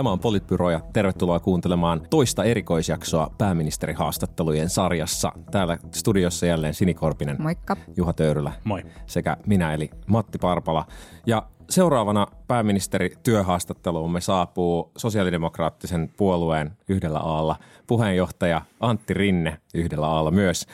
Tämä on Politbyro ja tervetuloa kuuntelemaan toista erikoisjaksoa pääministerihaastattelujen sarjassa. Täällä studiossa jälleen Sini Korpinen, Moikka. Juha Töyrylä Moi. sekä minä eli Matti Parpala. Ja seuraavana pääministeri työhaastatteluumme saapuu sosiaalidemokraattisen puolueen yhdellä aalla puheenjohtaja Antti Rinne yhdellä aalla myös.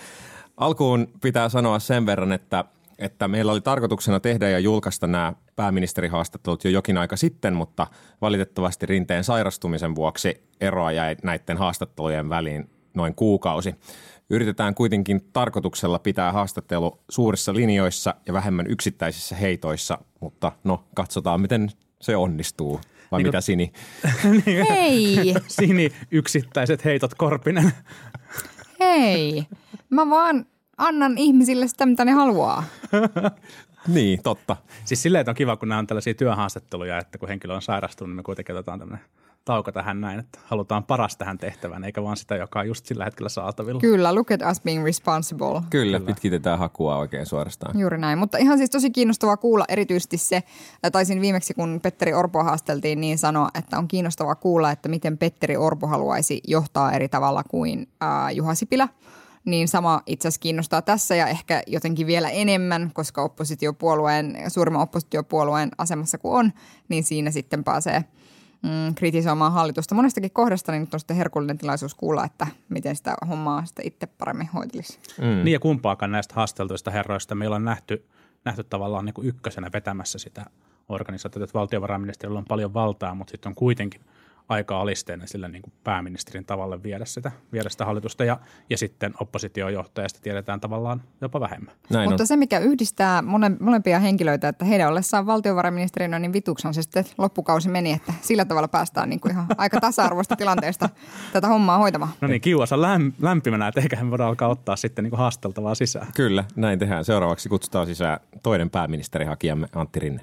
Alkuun pitää sanoa sen verran, että että meillä oli tarkoituksena tehdä ja julkaista nämä pääministerihaastattelut jo jokin aika sitten, mutta valitettavasti rinteen sairastumisen vuoksi eroa jäi näiden haastattelujen väliin noin kuukausi. Yritetään kuitenkin tarkoituksella pitää haastattelu suurissa linjoissa ja vähemmän yksittäisissä heitoissa, mutta no katsotaan miten se onnistuu. Vai Niin mitä Sini? Hei, Sini yksittäiset heitot Korpinen. hei. Mä vaan annan ihmisille sitä, mitä ne haluaa. Niin, totta. Siis silleen, että on kiva, kun nämä on tällaisia työhaastatteluja, että kun henkilö on sairastunut, niin me kuitenkin otetaan tämmöinen tauko tähän näin, että halutaan paras tähän tehtävään, eikä vaan sitä, joka on just sillä hetkellä saatavilla. Kyllä, look at us being responsible. Kyllä, pitkitetään hakua oikein suorastaan. Juuri näin, mutta ihan siis tosi kiinnostavaa kuulla erityisesti se, ja taisin viimeksi kun Petteri Orpo haasteltiin, niin sanoa, että on kiinnostavaa kuulla, että miten Petteri Orpo haluaisi johtaa eri tavalla kuin äh, Juha Sipilä. Niin sama itse asiassa kiinnostaa tässä ja ehkä jotenkin vielä enemmän, koska oppositiopuolueen, suurimman oppositiopuolueen asemassa kun on, niin siinä sitten pääsee mm, kritisoimaan hallitusta monestakin kohdasta, niin nyt on sitten herkullinen tilaisuus kuulla, että miten sitä hommaa sitten itse paremmin hoitelisi. Mm. Niin ja kumpaakaan näistä haasteltuista herroista meillä on nähty, nähty tavallaan niin kuin ykkösenä vetämässä sitä organisaatiota, että valtiovarainministeriöllä on paljon valtaa, mutta sitten on kuitenkin aika alisteinen sillä niin kuin pääministerin tavalle viedä sitä, viedä sitä hallitusta ja, ja sitten oppositiojohtajasta tiedetään tavallaan jopa vähemmän. Näin Mutta on. se, mikä yhdistää mole, molempia henkilöitä, että heidän ollessaan valtiovarainministerinä, niin vituksi on se sitten loppukausi meni, että sillä tavalla päästään niin kuin ihan aika tasa-arvoista tilanteesta tätä hommaa hoitamaan. No niin, kiuasa läm, lämpimänä, että eiköhän voida alkaa ottaa sitten niin kuin haasteltavaa sisään. Kyllä, näin tehdään. Seuraavaksi kutsutaan sisään toinen pääministerihakijamme Antti Rinne.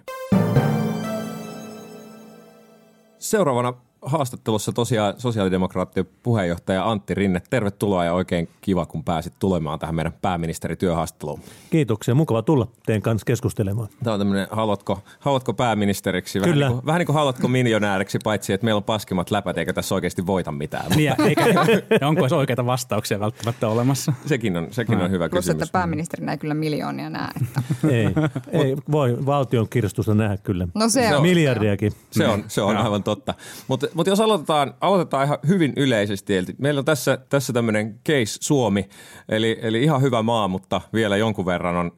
Seuraavana haastattelussa tosiaan sosiaalidemokraattien puheenjohtaja Antti Rinne. Tervetuloa ja oikein kiva, kun pääsit tulemaan tähän meidän pääministerityöhaastatteluun. Kiitoksia. Mukava tulla teidän kanssa keskustelemaan. Tämä on tämmöinen, haluatko, haluatko pääministeriksi? Vähän Kyllä. Niin kuin, vähän niin kuin haluatko miljonääriksi, paitsi että meillä on paskimmat läpät, eikä tässä oikeasti voita mitään. Niin, eikä, ja onko edes oikeita vastauksia välttämättä olemassa? Sekin on, sekin on hyvä Plus, kysymys. että pääministerinä ei kyllä miljoonia näe. Että. Ei, ei voi valtion kirstusta nähdä kyllä. No se on. Miljardiakin. Se on, se on aivan totta. Mutta mut jos aloitetaan, aloitetaan ihan hyvin yleisesti. Eli meillä on tässä, tässä tämmöinen case Suomi, eli, eli ihan hyvä maa, mutta vielä jonkun verran on,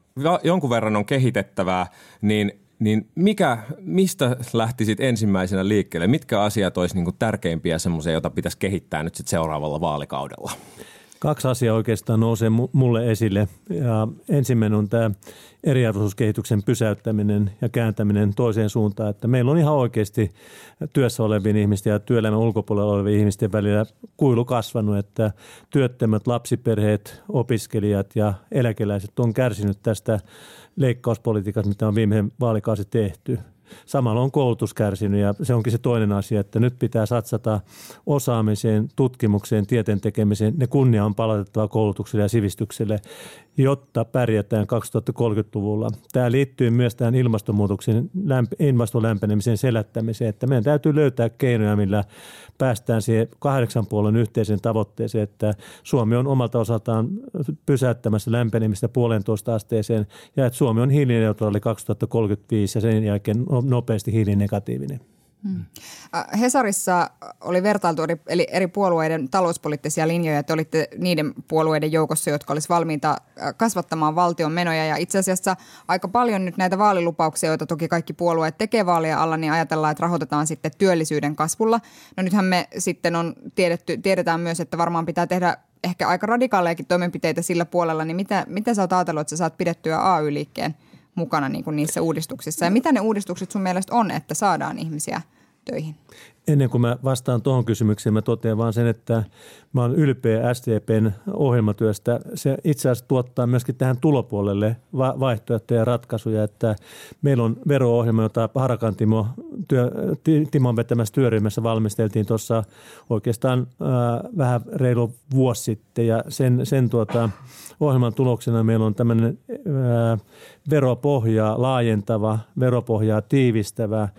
jonkun verran on kehitettävää, niin niin mikä, mistä lähtisit ensimmäisenä liikkeelle? Mitkä asiat olisi niinku tärkeimpiä semmoisia, joita pitäisi kehittää nyt sit seuraavalla vaalikaudella? Kaksi asiaa oikeastaan nousee mu- mulle esille. Ja ensimmäinen on tämä eriarvoisuuskehityksen pysäyttäminen ja kääntäminen toiseen suuntaan. Että meillä on ihan oikeasti työssä olevien ihmisten ja työelämän ulkopuolella olevien ihmisten välillä kuilu kasvanut, että työttömät, lapsiperheet, opiskelijat ja eläkeläiset on kärsinyt tästä leikkauspolitiikasta, mitä on viime vaalikausi tehty. Samalla on koulutus kärsinyt ja se onkin se toinen asia, että nyt pitää satsata osaamiseen, tutkimukseen, tieteen tekemiseen. Ne kunnia on palautettava koulutukselle ja sivistykselle, jotta pärjätään 2030-luvulla. Tämä liittyy myös tähän ilmastonmuutoksen, ilmaston lämpenemisen selättämiseen, että meidän täytyy löytää keinoja, millä päästään siihen kahdeksan puolen yhteiseen tavoitteeseen, että Suomi on omalta osaltaan pysäyttämässä lämpenemistä puolentoista asteeseen ja että Suomi on hiilineutraali 2035 ja sen jälkeen no- nopeasti hiilinegatiivinen. Äh, Hesarissa oli vertailtu eri, eli eri puolueiden talouspoliittisia linjoja. Te olitte niiden puolueiden joukossa, jotka olisi valmiita kasvattamaan valtion menoja. Ja itse asiassa aika paljon nyt näitä vaalilupauksia, joita toki kaikki puolueet tekee vaalia alla, niin ajatellaan, että rahoitetaan sitten työllisyyden kasvulla. No nythän me sitten on tiedetty, tiedetään myös, että varmaan pitää tehdä ehkä aika radikaalejakin toimenpiteitä sillä puolella. Niin mitä, mitä sä oot ajatellut, että sä saat pidettyä AY-liikkeen mukana niin kuin niissä uudistuksissa? Ja mitä ne uudistukset sun mielestä on, että saadaan ihmisiä töihin? Ennen kuin mä vastaan tuohon kysymykseen, mä totean vaan sen, että mä oon ylpeä SDPn ohjelmatyöstä. Se itse asiassa tuottaa myöskin tähän tulopuolelle va- vaihtoehtoja ja ratkaisuja, että meillä on vero-ohjelma, jota Harakan Timo työ, Timon vetämässä työryhmässä valmisteltiin tuossa oikeastaan ää, vähän reilu vuosi sitten ja sen, sen tuota, ohjelman tuloksena meillä on tämmöinen ää, veropohjaa laajentava, veropohjaa tiivistävä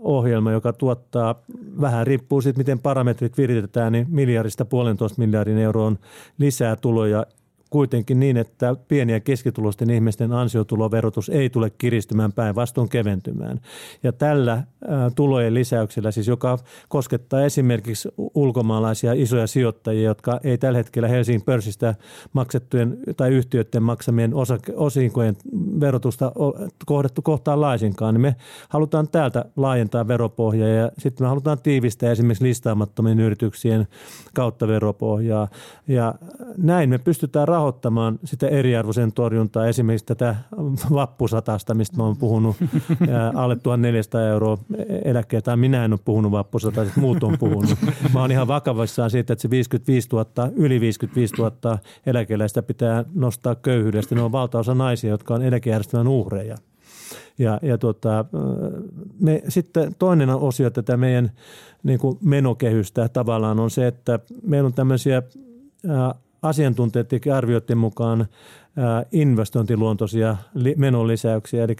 ohjelma, joka tuottaa, vähän riippuu siitä, miten parametrit viritetään, niin miljardista puolentoista miljardin euroon lisää tuloja kuitenkin niin, että pieni- ja keskitulosten ihmisten ansiotuloverotus ei tule kiristymään päinvastoin keventymään. Ja tällä tulojen lisäyksellä, siis joka koskettaa esimerkiksi ulkomaalaisia isoja sijoittajia, jotka ei tällä hetkellä Helsingin pörssistä maksettujen tai yhtiöiden maksamien osinkojen verotusta kohdattu kohtaan laisinkaan, niin me halutaan täältä laajentaa veropohjaa ja sitten me halutaan tiivistää esimerkiksi listaamattomien yrityksien kautta veropohjaa. Ja näin me pystytään rahoittamaan sitä eriarvoisen torjuntaa, esimerkiksi tätä vappusatasta, mistä mä oon puhunut, alle 1400 euroa eläkkeellä, tai minä en ole puhunut vappusatasta, muut on puhunut. Mä oon ihan vakavissaan siitä, että se 55 000, yli 55 000 eläkeläistä pitää nostaa köyhyydestä. Ne on valtaosa naisia, jotka on eläkejärjestelmän uhreja. Ja, ja tota, me, sitten toinen osio tätä meidän niin kuin menokehystä tavallaan on se, että meillä on tämmöisiä asiantuntijat arvioiden mukaan investointiluontoisia menolisäyksiä. Eli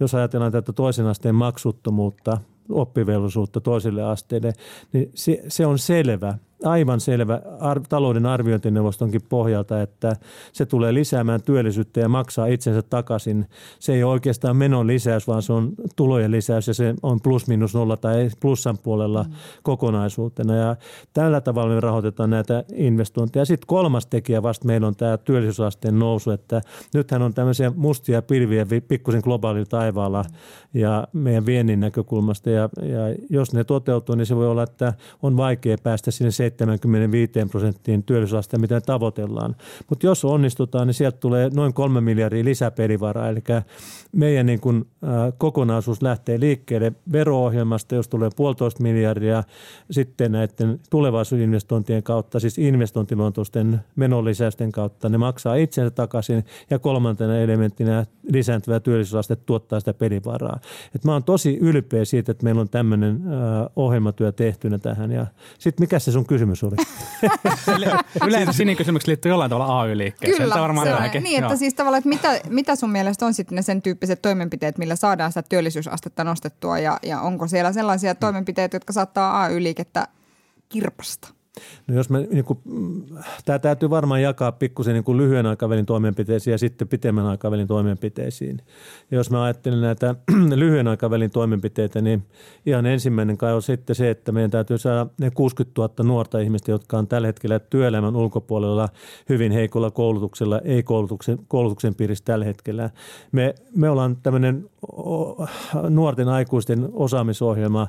jos ajatellaan tätä toisen asteen maksuttomuutta, oppivelvollisuutta toiselle asteelle, niin se, se on selvä, aivan selvä ar- talouden arviointineuvostonkin pohjalta, että se tulee lisäämään työllisyyttä ja maksaa itsensä takaisin. Se ei ole oikeastaan menon lisäys, vaan se on tulojen lisäys ja se on plus minus nolla tai plussan puolella mm. kokonaisuutena. Ja tällä tavalla me rahoitetaan näitä investointeja. Sitten kolmas tekijä vasta meillä on tämä työllisyysasteen nousu, että nythän on tämmöisiä mustia pilviä pikkusen globaalilla taivaalla ja meidän viennin näkökulmasta. Ja, ja jos ne toteutuu, niin se voi olla, että on vaikea päästä sinne 75 prosenttiin työllisyysaste, mitä tavoitellaan. Mutta jos onnistutaan, niin sieltä tulee noin kolme miljardia lisäpelivaraa, eli meidän niin kun, äh, kokonaisuus lähtee liikkeelle vero-ohjelmasta, jos tulee puolitoista miljardia, sitten näiden tulevaisuusinvestointien kautta, siis investointiluontoisten menolisäysten kautta, ne maksaa itsensä takaisin, ja kolmantena elementtinä lisääntyvä työllisyysaste tuottaa sitä pelivaraa. Et mä oon tosi ylpeä siitä, että meillä on tämmöinen äh, ohjelmatyö tehtynä tähän, ja sitten mikä se sun kysymys oli? Yleensä sininen kysymys liittyy jollain tavalla AY-liikkeeseen. Kyllä, varmaan se on, niin, että siis tavallaan, että mitä, mitä sun mielestä on sitten ne sen tyyppiset toimenpiteet, millä saadaan sitä työllisyysastetta nostettua ja, ja onko siellä sellaisia toimenpiteitä, jotka saattaa AY-liikettä kirpasta? No jos me, niin kuin, tämä täytyy varmaan jakaa pikkusen niin lyhyen aikavälin toimenpiteisiin ja sitten pitemmän aikavälin toimenpiteisiin. Ja jos mä ajattelen näitä lyhyen aikavälin toimenpiteitä, niin ihan ensimmäinen kai on sitten se, että meidän täytyy saada ne 60 000 nuorta ihmistä, jotka on tällä hetkellä työelämän ulkopuolella hyvin heikolla koulutuksella, ei koulutuksen, koulutuksen piirissä tällä hetkellä. Me, me ollaan tämmöinen nuorten aikuisten osaamisohjelma,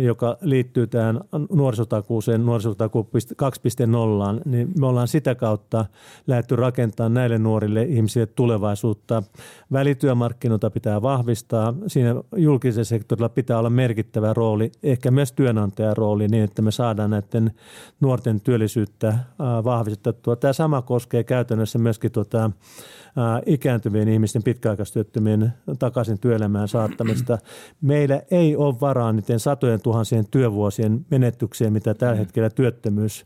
joka liittyy tähän nuorisotakuuseen, nuorisotaku 2.0, niin me ollaan sitä kautta lähdetty rakentamaan näille nuorille ihmisille tulevaisuutta. Välityömarkkinoita pitää vahvistaa. Siinä julkisella sektorilla pitää olla merkittävä rooli, ehkä myös työnantajan rooli, niin että me saadaan näiden nuorten työllisyyttä vahvistettua. Tämä sama koskee käytännössä myöskin tuota, ikääntyvien ihmisten pitkäaikaistyöttömien takaisin työelämään saattamista. Meillä ei ole varaa niiden satojen tuhansien työvuosien menetykseen, mitä tällä mm. hetkellä työttömyys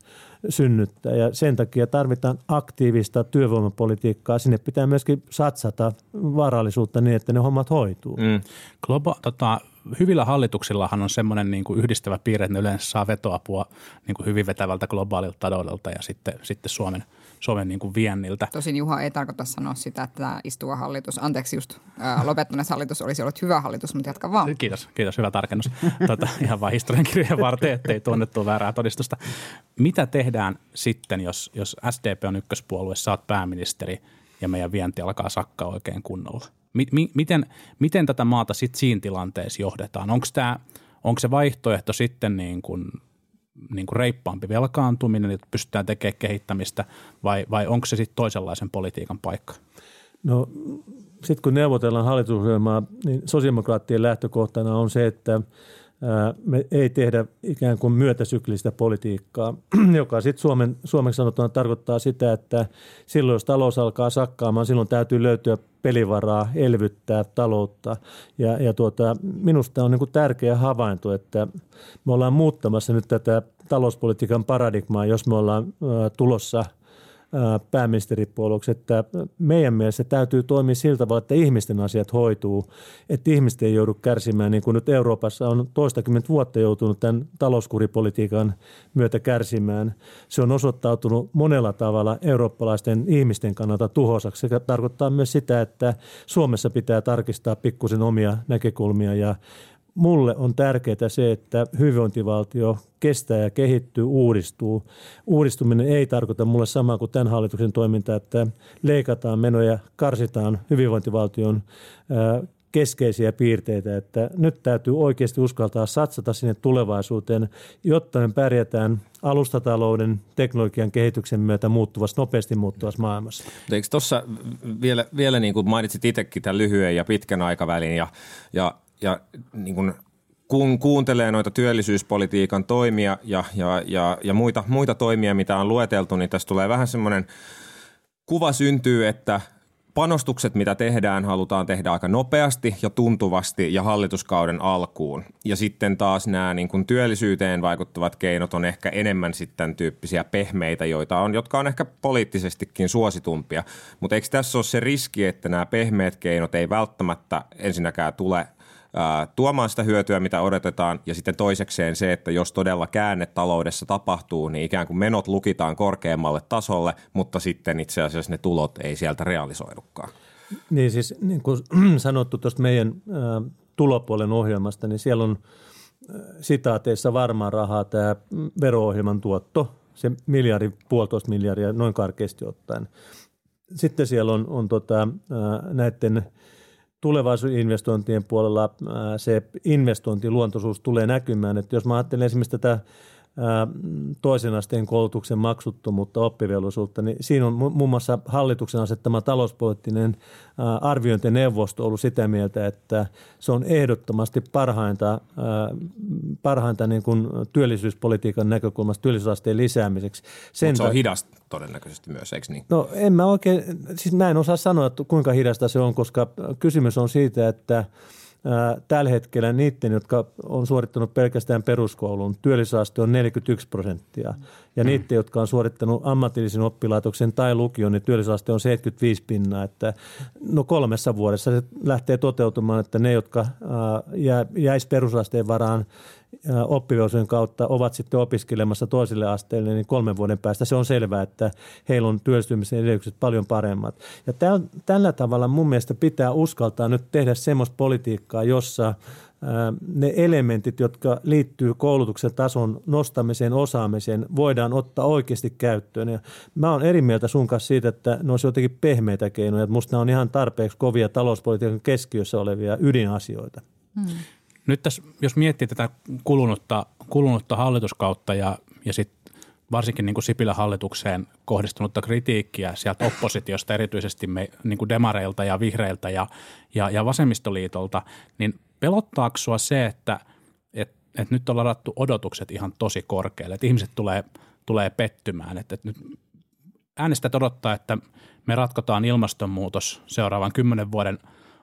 synnyttää. Ja sen takia tarvitaan aktiivista työvoimapolitiikkaa. Sinne pitää myöskin satsata varallisuutta niin, että ne hommat hoituu. Mm. Globa, tota, hyvillä hallituksillahan on semmoinen niin kuin yhdistävä piirre, että ne yleensä saa vetoapua niin kuin hyvin vetävältä globaalilta taloudelta ja sitten, sitten Suomen, Suomen niin kuin vienniltä. Tosin Juha ei tarkoita sanoa sitä, että tämä istuva hallitus, anteeksi just ää, lopettuneessa hallitus olisi ollut hyvä hallitus, mutta jatka vaan. Kiitos, kiitos hyvä tarkennus. Tota, ihan vain historiankirjojen varten, ettei tunnettu väärää todistusta. Mitä tehdään sitten, jos, jos SDP on ykköspuolue, saat pääministeri ja meidän vienti alkaa sakkaa oikein kunnolla? miten, miten tätä maata sitten siinä tilanteessa johdetaan? Onko, tämä, onko se vaihtoehto sitten niin kuin, niin kuin reippaampi velkaantuminen, että pystytään tekemään kehittämistä, vai, vai onko se sitten toisenlaisen politiikan paikka? No sitten kun neuvotellaan hallitusohjelmaa, niin sosiaalidemokraattien lähtökohtana on se, että me ei tehdä ikään kuin myötäsyklistä politiikkaa, joka sitten Suomen, suomeksi sanottuna tarkoittaa sitä, että silloin jos talous alkaa sakkaamaan, silloin täytyy löytyä pelivaraa elvyttää taloutta. Ja, ja tuota, minusta on niin kuin tärkeä havainto, että me ollaan muuttamassa nyt tätä talouspolitiikan paradigmaa, jos me ollaan tulossa – pääministeripuolueeksi, että meidän mielestä täytyy toimia sillä tavalla, että ihmisten asiat hoituu, että ihmiset ei joudu kärsimään, niin kuin nyt Euroopassa on toistakymmentä vuotta joutunut tämän talouskuripolitiikan myötä kärsimään. Se on osoittautunut monella tavalla eurooppalaisten ihmisten kannalta tuhosaksi. Se tarkoittaa myös sitä, että Suomessa pitää tarkistaa pikkusen omia näkökulmia ja mulle on tärkeää se, että hyvinvointivaltio kestää ja kehittyy, uudistuu. Uudistuminen ei tarkoita mulle samaa kuin tämän hallituksen toiminta, että leikataan menoja, karsitaan hyvinvointivaltion keskeisiä piirteitä, että nyt täytyy oikeasti uskaltaa satsata sinne tulevaisuuteen, jotta me pärjätään alustatalouden, teknologian kehityksen myötä muuttuvassa, nopeasti muuttuvassa maailmassa. Eikö tuossa vielä, vielä niin kuin mainitsit itsekin tämän lyhyen ja pitkän aikavälin ja, ja ja niin kuin kun kuuntelee noita työllisyyspolitiikan toimia ja, ja, ja, ja muita, muita toimia, mitä on lueteltu, niin tässä tulee vähän semmoinen kuva syntyy, että panostukset, mitä tehdään, halutaan tehdä aika nopeasti ja tuntuvasti ja hallituskauden alkuun. Ja sitten taas nämä niin kuin työllisyyteen vaikuttavat keinot on ehkä enemmän sitten tyyppisiä pehmeitä, joita on, jotka on ehkä poliittisestikin suositumpia. Mutta eikö tässä ole se riski, että nämä pehmeät keinot ei välttämättä ensinnäkään tule tuomaan sitä hyötyä, mitä odotetaan, ja sitten toisekseen se, että jos todella käänne taloudessa tapahtuu, niin ikään kuin menot lukitaan korkeammalle tasolle, mutta sitten itse asiassa ne tulot ei sieltä realisoidukaan. Niin siis niin kuin sanottu tuosta meidän tulopuolen ohjelmasta, niin siellä on sitaateissa varmaan rahaa tämä vero-ohjelman tuotto, se miljardi, puolitoista miljardia noin karkeasti ottaen. Sitten siellä on, on tota, näiden – tulevaisuusinvestointien puolella se investointiluontoisuus tulee näkymään. Että jos mä ajattelen esimerkiksi tätä toisen asteen koulutuksen maksuttomuutta, oppivelvollisuutta, niin siinä on muun muassa hallituksen asettama talouspoliittinen arviointineuvosto ollut sitä mieltä, että se on ehdottomasti parhainta, parhainta niin kuin työllisyyspolitiikan näkökulmasta työllisyysasteen lisäämiseksi. Sen Mutta se on hidasta todennäköisesti myös, eikö niin? No en mä oikein, siis mä en osaa sanoa, että kuinka hidasta se on, koska kysymys on siitä, että – tällä hetkellä niiden, jotka on suorittanut pelkästään peruskoulun, työllisyysaste on 41 prosenttia. Ja mm. niiden, jotka on suorittanut ammatillisen oppilaitoksen tai lukion, niin työllisyysaste on 75 pinnaa. Että no kolmessa vuodessa se lähtee toteutumaan, että ne, jotka jää, jäisi perusasteen varaan oppivelvollisuuden kautta ovat sitten opiskelemassa toiselle asteelle, niin kolmen vuoden päästä se on selvää, että heillä on työllistymisen edellytykset paljon paremmat. Ja tämän, tällä tavalla mun mielestä pitää uskaltaa nyt tehdä semmoista politiikkaa, jossa ne elementit, jotka liittyy koulutuksen tason nostamiseen, osaamiseen, voidaan ottaa oikeasti käyttöön. Ja mä oon eri mieltä sun kanssa siitä, että ne olisi jotenkin pehmeitä keinoja. Musta ne on ihan tarpeeksi kovia talouspolitiikan keskiössä olevia ydinasioita. Hmm. Nyt tässä, jos miettii tätä kulunutta, kulunutta hallituskautta ja, ja sitten varsinkin niin kuin Sipilän hallitukseen kohdistunutta kritiikkiä sieltä oppositiosta, erityisesti me, niin kuin demareilta ja vihreiltä ja, ja, ja vasemmistoliitolta, niin pelottaako sinua se, että et, et nyt on ladattu odotukset ihan tosi korkealle, että ihmiset tulee, tulee pettymään, että, että nyt äänestäjät odottaa, että me ratkotaan ilmastonmuutos seuraavan kymmenen vuoden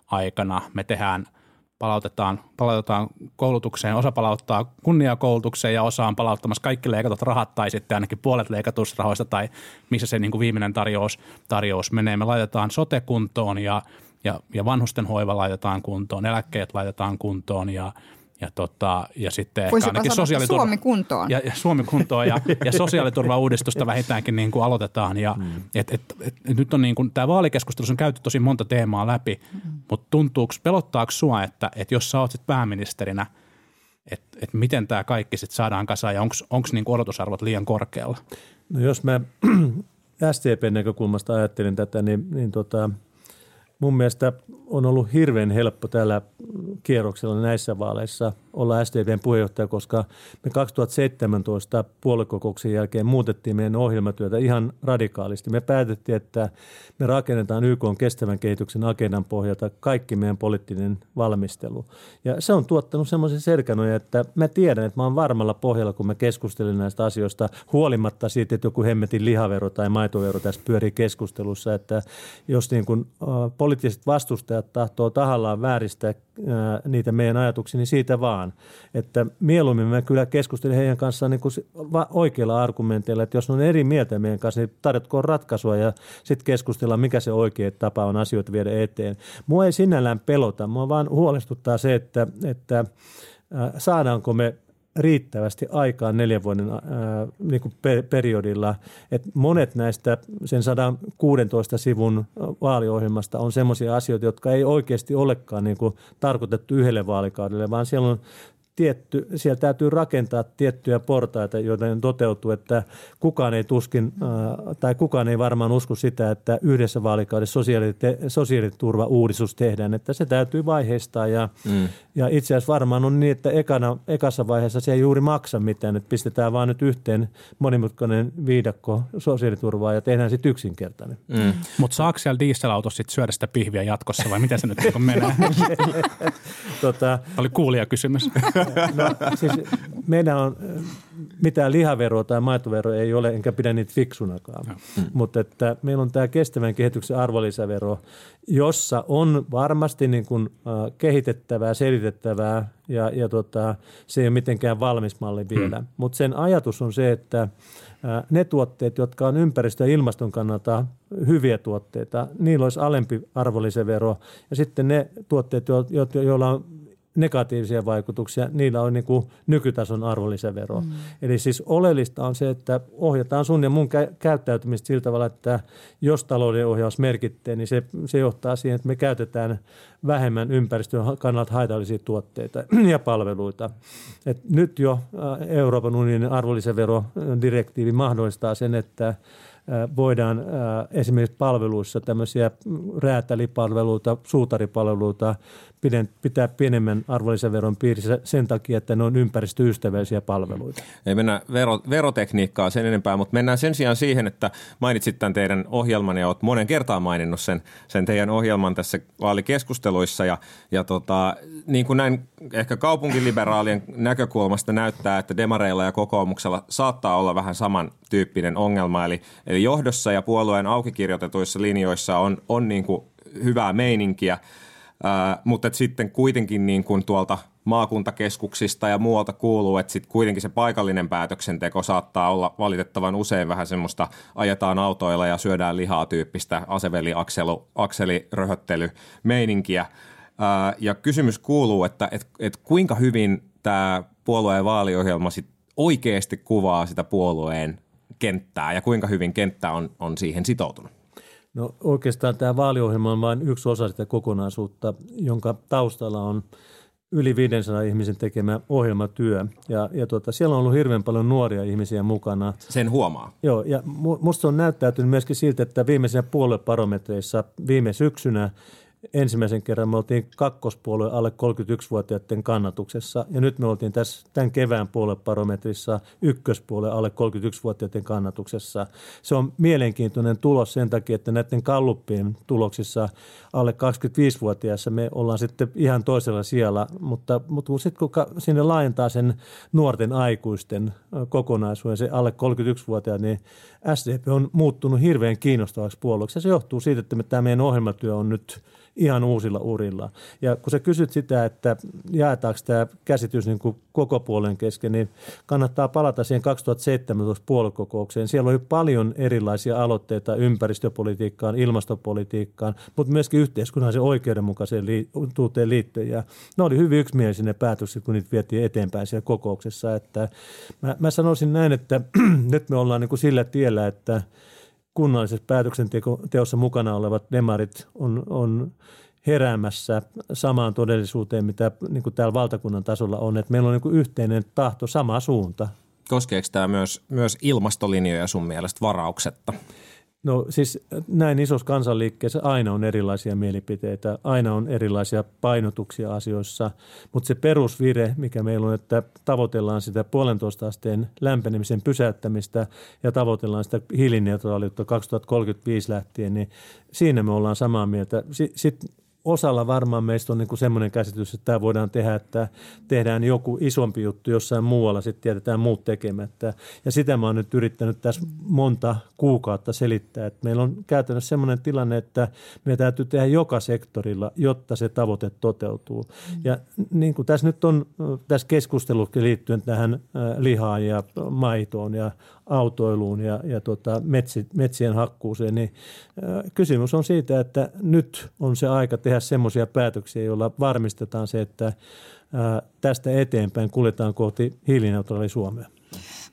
aikana, me tehdään – palautetaan, palautetaan koulutukseen, osa palauttaa kunniakoulutukseen ja osa on palauttamassa kaikki leikatut rahat tai sitten ainakin puolet leikatusrahoista tai missä se niin kuin viimeinen tarjous, tarjous menee. Me laitetaan sote kuntoon ja, ja, ja vanhusten hoiva laitetaan kuntoon, eläkkeet laitetaan kuntoon ja – ja, tota, ja sitten ehkä ainakin sosiaaliturva... Suomi kuntoon. Ja, ja Suomi kuntoon ja, ja sosiaaliturva-uudistusta vähintäänkin niin kuin aloitetaan. Ja, mm. et, et, et, et nyt on niin kuin, tämä vaalikeskustelu on käyty tosi monta teemaa läpi, mm. mutta tuntuuko, pelottaako sua, että, että jos sä oot sit pääministerinä, että et miten tämä kaikki sitten saadaan kasaan ja onko niin odotusarvot liian korkealla? No jos mä STPn näkökulmasta ajattelin tätä, niin, niin tota, mun mielestä on ollut hirveän helppo tällä kierroksella näissä vaaleissa olla SDPn puheenjohtaja, koska me 2017 puoluekokouksen jälkeen muutettiin meidän ohjelmatyötä ihan radikaalisti. Me päätettiin, että me rakennetaan YK on kestävän kehityksen agendan pohjalta kaikki meidän poliittinen valmistelu. Ja se on tuottanut semmoisen serkanoja, että mä tiedän, että mä oon varmalla pohjalla, kun mä keskustelen näistä asioista, huolimatta siitä, että joku hemmetin lihavero tai maitovero tässä pyörii keskustelussa, että jos niin kuin, äh, poliittiset vastustajat tahtoo tahallaan vääristää äh, niitä meidän ajatuksia, niin siitä vaan. Että mieluummin mä kyllä keskustelin heidän kanssaan niin kuin oikeilla argumenteilla, että jos on eri mieltä meidän kanssa, niin tarjotkoon ratkaisua ja sitten keskustellaan, mikä se oikea tapa on asioita viedä eteen. Mua ei sinällään pelota, mua vaan huolestuttaa se, että, että äh, saadaanko me riittävästi aikaa neljän vuoden ää, niin kuin periodilla. Et monet näistä sen 116 sivun vaaliohjelmasta on sellaisia asioita, jotka ei oikeasti olekaan niin kuin tarkoitettu yhdelle vaalikaudelle, vaan siellä on tietty, siellä täytyy rakentaa tiettyjä portaita, joiden toteutuu, että kukaan ei tuskin, tai kukaan ei varmaan usko sitä, että yhdessä vaalikaudessa sosiaali, sosiaaliturva-uudistus tehdään, että se täytyy vaiheistaa ja, mm. ja itse asiassa varmaan on niin, että ekana, ekassa vaiheessa se ei juuri maksa mitään, että pistetään vaan nyt yhteen monimutkainen viidakko sosiaaliturvaa ja tehdään sitten yksinkertainen. Mm. Mutta saako siellä dieselautossa sitten syödä sitä pihviä jatkossa vai miten se nyt menee? tota, Tämä oli kuulija kysymys. No, siis meidän on, mitään lihaveroa tai maitoveroa ei ole, enkä pidä niitä fiksunakaan. Mm. Mutta että meillä on tämä kestävän kehityksen arvonlisävero, jossa on varmasti niin kuin, äh, kehitettävää, selitettävää ja, ja tota, se ei ole mitenkään valmis malli vielä. Mm. Mutta sen ajatus on se, että ne tuotteet, jotka on ympäristö- ja ilmaston kannalta hyviä tuotteita, niillä olisi alempi arvonlisävero. Ja sitten ne tuotteet, joilla on negatiivisia vaikutuksia, niillä on niin kuin nykytason arvonlisävero. Mm. Eli siis oleellista on se, että ohjataan sun ja mun kä- käyttäytymistä sillä tavalla, että jos talouden ohjaus merkittää, niin se, se johtaa siihen, että me käytetään vähemmän ympäristön kannalta haitallisia tuotteita ja palveluita. Et nyt jo äh, Euroopan unionin arvonlisäverodirektiivi mahdollistaa sen, että voidaan esimerkiksi palveluissa tämmöisiä räätälipalveluita, suutaripalveluita pitää pienemmän arvonlisäveron piirissä sen takia, että ne on ympäristöystävällisiä palveluita. Ei mennä vero, verotekniikkaa sen enempää, mutta mennään sen sijaan siihen, että mainitsit tämän teidän ohjelman ja olet monen kertaan maininnut sen, sen teidän ohjelman tässä vaalikeskusteluissa. Ja, ja tota, niin kuin näin ehkä kaupunkiliberaalien näkökulmasta näyttää, että demareilla ja kokoomuksella saattaa olla vähän samantyyppinen ongelma, eli, eli johdossa ja puolueen aukikirjoitetuissa linjoissa on, on niin kuin hyvää meininkiä, ää, mutta sitten kuitenkin niin kuin tuolta maakuntakeskuksista ja muualta kuuluu, että sitten kuitenkin se paikallinen päätöksenteko saattaa olla valitettavan usein vähän semmoista ajetaan autoilla ja syödään lihaa tyyppistä aseveli-akseliröhöttely-meininkiä. Ja kysymys kuuluu, että et, et kuinka hyvin tämä puolueen vaaliohjelma sit oikeasti kuvaa sitä puolueen kenttää ja kuinka hyvin kenttä on, on siihen sitoutunut? No oikeastaan tämä vaaliohjelma on vain yksi osa sitä kokonaisuutta, jonka taustalla on yli 500 ihmisen tekemä ohjelmatyö. Ja, ja tuota, siellä on ollut hirveän paljon nuoria ihmisiä mukana. Sen huomaa. Joo, ja musta on näyttäytynyt myöskin siltä, että viimeisenä puolueparometreissa viime syksynä – ensimmäisen kerran me oltiin kakkospuolue alle 31-vuotiaiden kannatuksessa ja nyt me oltiin tässä tämän kevään puolueparometrissa ykköspuolue alle 31-vuotiaiden kannatuksessa. Se on mielenkiintoinen tulos sen takia, että näiden kalluppien tuloksissa alle 25-vuotiaissa me ollaan sitten ihan toisella sijalla, mutta, mutta sitten kun sinne laajentaa sen nuorten aikuisten kokonaisuuden, se alle 31-vuotiaat, niin SDP on muuttunut hirveän kiinnostavaksi puolueeksi. Se johtuu siitä, että tämä meidän ohjelmatyö on nyt – ihan uusilla urilla. Ja kun sä kysyt sitä, että jaetaanko tämä käsitys niin kuin koko puolen kesken, niin kannattaa palata siihen 2017 puoluekokoukseen. Siellä oli paljon erilaisia aloitteita ympäristöpolitiikkaan, ilmastopolitiikkaan, mutta myöskin yhteiskunnallisen oikeudenmukaiseen tuuteen liittyen. Ja ne oli hyvin yksimielisiä ne päätökset, kun niitä vietiin eteenpäin siellä kokouksessa. Että mä, mä sanoisin näin, että nyt me ollaan niin kuin sillä tiellä, että – kunnallisessa päätöksenteossa mukana olevat demarit on, on heräämässä samaan todellisuuteen, mitä niin kuin täällä valtakunnan tasolla on. Että meillä on niin kuin yhteinen tahto, sama suunta. Koskeeko tämä myös, myös ilmastolinjoja sun mielestä varauksetta? No siis näin isossa kansanliikkeessä aina on erilaisia mielipiteitä, aina on erilaisia painotuksia asioissa, mutta se perusvire, mikä meillä on, että tavoitellaan sitä puolentoista asteen lämpenemisen pysäyttämistä ja tavoitellaan sitä hiilineutraaliutta 2035 lähtien, niin siinä me ollaan samaa mieltä. Sitten osalla varmaan meistä on niin semmoinen käsitys, että tämä voidaan tehdä, että tehdään joku isompi juttu jossain muualla, sitten jätetään muut tekemättä. Ja sitä mä oon nyt yrittänyt tässä monta kuukautta selittää, että meillä on käytännössä semmoinen tilanne, että me täytyy tehdä joka sektorilla, jotta se tavoite toteutuu. Mm. Ja niin kuin tässä nyt on tässä keskustelussa liittyen tähän lihaan ja maitoon ja autoiluun ja, ja tota, metsi, metsien hakkuuseen, niin äh, kysymys on siitä, että nyt on se aika tehdä semmoisia päätöksiä, joilla varmistetaan se, että tästä eteenpäin kuljetaan kohti hiilineutraali Suomea.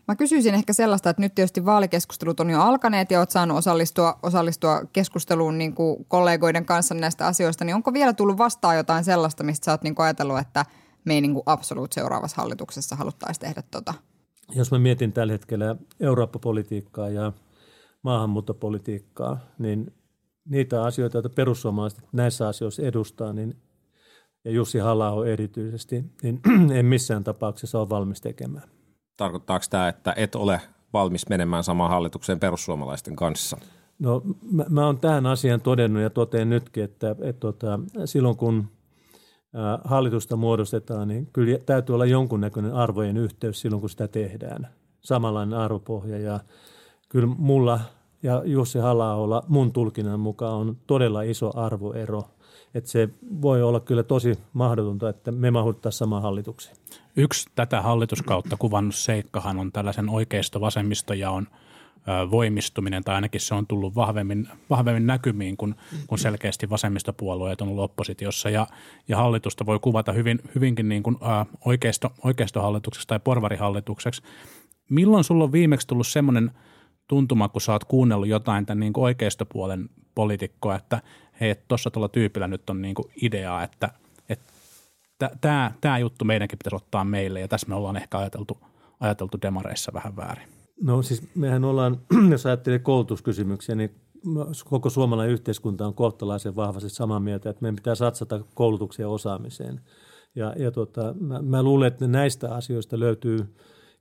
Mä kysyisin ehkä sellaista, että nyt tietysti vaalikeskustelut on jo alkaneet ja oot saanut osallistua, osallistua keskusteluun niin kuin kollegoiden kanssa näistä asioista, niin onko vielä tullut vastaan jotain sellaista, mistä sä oot niin ajatellut, että me ei niin kuin absoluut seuraavassa hallituksessa haluttaisiin tehdä tota? jos mä mietin tällä hetkellä Eurooppa-politiikkaa ja maahanmuuttopolitiikkaa, niin niitä asioita, joita perussuomalaiset näissä asioissa edustaa, niin ja Jussi halla erityisesti, niin en missään tapauksessa ole valmis tekemään. Tarkoittaako tämä, että et ole valmis menemään samaan hallitukseen perussuomalaisten kanssa? No mä, mä oon tähän asian todennut ja toteen nytkin, että, että, tota, silloin kun – hallitusta muodostetaan, niin kyllä täytyy olla jonkunnäköinen arvojen yhteys silloin, kun sitä tehdään. Samanlainen arvopohja ja kyllä mulla ja Jussi halla mun tulkinnan mukaan on todella iso arvoero. Että se voi olla kyllä tosi mahdotonta, että me mahuttaisiin samaan hallitukseen. Yksi tätä hallituskautta kuvannut seikkahan on tällaisen oikeisto-vasemmistojaon – voimistuminen, tai ainakin se on tullut vahvemmin, vahvemmin näkymiin, kun, kun selkeästi vasemmistopuolueet on ollut oppositiossa, ja, ja hallitusta voi kuvata hyvin, hyvinkin niin kuin, ä, oikeisto, oikeistohallitukseksi tai porvarihallitukseksi. Milloin sulla on viimeksi tullut semmoinen tuntuma, kun sä oot kuunnellut jotain tämän niin kuin oikeistopuolen poliitikkoa, että hei, tuossa tuolla tyypillä nyt on niin kuin idea, että, että tämä juttu meidänkin pitäisi ottaa meille, ja tässä me ollaan ehkä ajateltu, ajateltu demareissa vähän väärin. No siis mehän ollaan, jos ajattelee koulutuskysymyksiä, niin koko suomalainen yhteiskunta on kohtalaisen vahvasti samaa mieltä, että meidän pitää satsata koulutukseen ja osaamiseen. Ja, ja tota, mä, mä luulen, että näistä asioista löytyy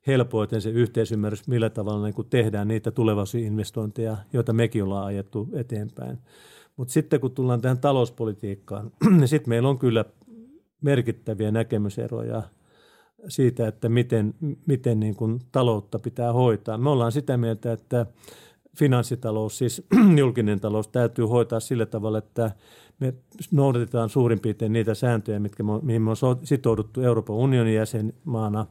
helpoiten se yhteisymmärrys, millä tavalla niin tehdään niitä tulevaisuusinvestointeja, joita mekin ollaan ajettu eteenpäin. Mutta sitten kun tullaan tähän talouspolitiikkaan, niin sitten meillä on kyllä merkittäviä näkemyseroja – siitä, että miten, miten niin kuin taloutta pitää hoitaa. Me ollaan sitä mieltä, että finanssitalous, siis julkinen talous, täytyy hoitaa sillä tavalla, että me noudatetaan suurin piirtein niitä sääntöjä, mitkä me, mihin me on sitouduttu Euroopan unionin jäsenmaana,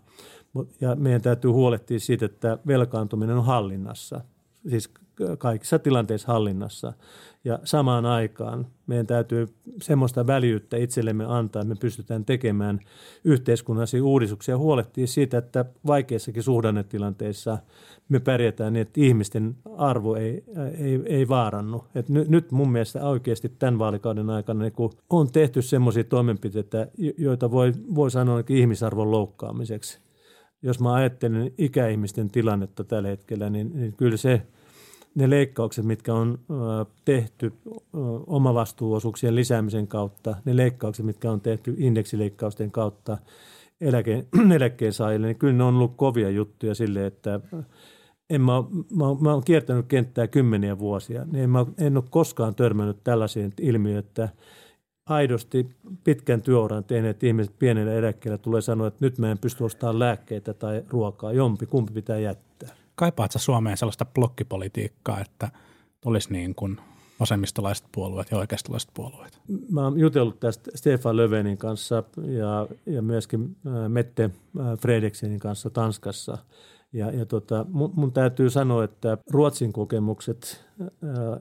ja meidän täytyy huolehtia siitä, että velkaantuminen on hallinnassa, siis kaikissa tilanteissa hallinnassa. Ja samaan aikaan meidän täytyy semmoista väljyyttä itsellemme antaa, että me pystytään tekemään yhteiskunnallisia uudistuksia ja huolehtia siitä, että vaikeissakin suhdannetilanteissa me pärjätään niin, että ihmisten arvo ei, ei, ei vaarannu. Et nyt, mun mielestä oikeasti tämän vaalikauden aikana niin on tehty semmoisia toimenpiteitä, joita voi, voi sanoa ihmisarvon loukkaamiseksi. Jos mä ajattelen ikäihmisten tilannetta tällä hetkellä, niin, niin kyllä se – ne leikkaukset, mitkä on tehty omavastuuosuuksien lisäämisen kautta, ne leikkaukset, mitkä on tehty indeksileikkausten kautta eläke, eläkkeensaajille, niin kyllä ne on ollut kovia juttuja sille, että en mä, mä, mä oon kiertänyt kenttää kymmeniä vuosia, niin en, mä, en ole koskaan törmännyt tällaisiin ilmiöön, että aidosti pitkän työuran tehneet ihmiset pienellä eläkkeellä tulee sanoa, että nyt mä en pysty ostamaan lääkkeitä tai ruokaa, jompi, kumpi pitää jättää kaipaat sä Suomeen sellaista blokkipolitiikkaa, että olisi niin kuin vasemmistolaiset puolueet ja oikeistolaiset puolueet? Mä oon jutellut tästä Stefan Löfvenin kanssa ja, ja myöskin äh, Mette äh, Fredriksenin kanssa Tanskassa. Ja, ja tota, mun, mun täytyy sanoa, että Ruotsin kokemukset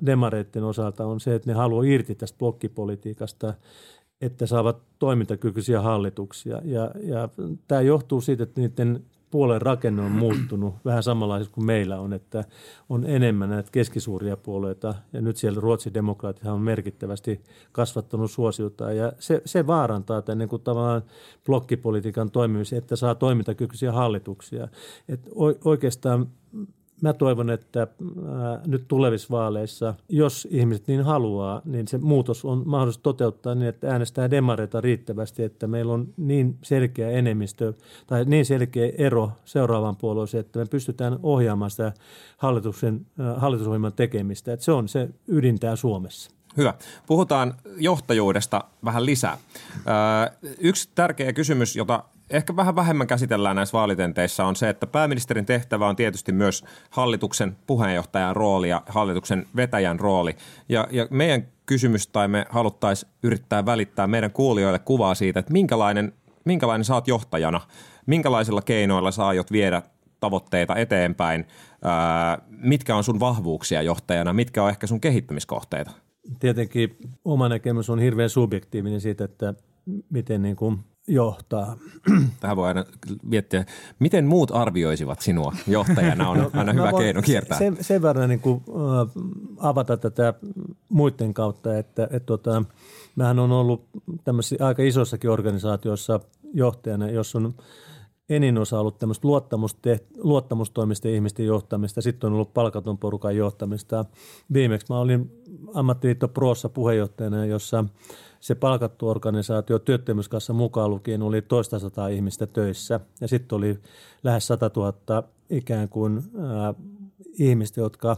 demareiden osalta on se, että ne haluaa irti tästä blokkipolitiikasta, että saavat toimintakykyisiä hallituksia. Ja, ja tämä johtuu siitä, että niiden puolen rakenne on muuttunut vähän samanlaisesti kuin meillä on, että on enemmän näitä keskisuuria puolueita ja nyt siellä Ruotsin demokraatit on merkittävästi kasvattanut suosiota ja se, se vaarantaa tämän niin kuin tavallaan blokkipolitiikan toimimisen, että saa toimintakykyisiä hallituksia. Et oikeastaan mä toivon, että ää, nyt tulevissa vaaleissa, jos ihmiset niin haluaa, niin se muutos on mahdollista toteuttaa niin, että äänestää demareita riittävästi, että meillä on niin selkeä enemmistö tai niin selkeä ero seuraavaan puolueeseen, että me pystytään ohjaamaan sitä hallituksen, ää, hallitusohjelman tekemistä. Että se on se ydintää Suomessa. Hyvä. Puhutaan johtajuudesta vähän lisää. Öö, yksi tärkeä kysymys, jota ehkä vähän vähemmän käsitellään näissä vaalitenteissa, on se, että pääministerin tehtävä on tietysti myös hallituksen puheenjohtajan rooli ja hallituksen vetäjän rooli. Ja, ja meidän kysymys tai me haluttaisiin yrittää välittää meidän kuulijoille kuvaa siitä, että minkälainen, minkälainen oot johtajana, minkälaisilla keinoilla sä aiot viedä tavoitteita eteenpäin, öö, mitkä on sun vahvuuksia johtajana, mitkä on ehkä sun kehittämiskohteita? Tietenkin oma näkemys on hirveän subjektiivinen siitä, että miten niin kuin johtaa. Tähän voi aina miettiä, miten muut arvioisivat sinua johtajana on aina hyvä keino kiertää. Sen, sen verran niin kuin, äh, avata tätä muiden kautta, että, että tota, mähän on ollut tämmöisissä aika isoissakin organisaatioissa johtajana, jos on enin osa ollut tämmöistä luottamustoimisten ihmisten johtamista, sitten on ollut palkaton porukan johtamista. Viimeksi mä olin ammattiliitto Proossa puheenjohtajana, jossa se palkattu organisaatio työttömyyskassa mukaan lukien oli toista sataa ihmistä töissä ja sitten oli lähes 100 000 ikään kuin äh, ihmistä, jotka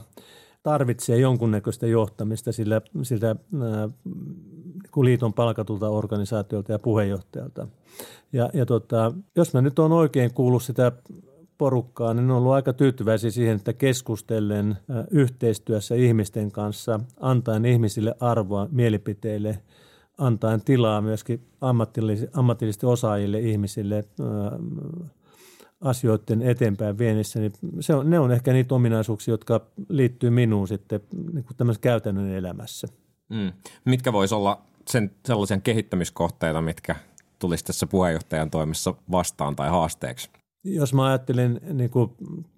tarvitsee jonkunnäköistä johtamista sillä, sillä äh, liiton palkatulta organisaatiolta ja puheenjohtajalta. Ja, ja tota, jos mä nyt on oikein kuullut sitä porukkaa, niin on ollut aika tyytyväisiä siihen, että keskustellen yhteistyössä ihmisten kanssa, antaen ihmisille arvoa mielipiteille – antaen tilaa myöskin ammatillisesti, ammatillisesti osaajille ihmisille asioiden eteenpäin viennissä, niin se on, ne on ehkä niitä ominaisuuksia, jotka liittyy minuun sitten niin kuin tämmöisessä käytännön elämässä. Mm. Mitkä voisi olla sen, sellaisia kehittämiskohteita, mitkä tulisi tässä puheenjohtajan toimessa vastaan tai haasteeksi? Jos mä ajattelen niin kuin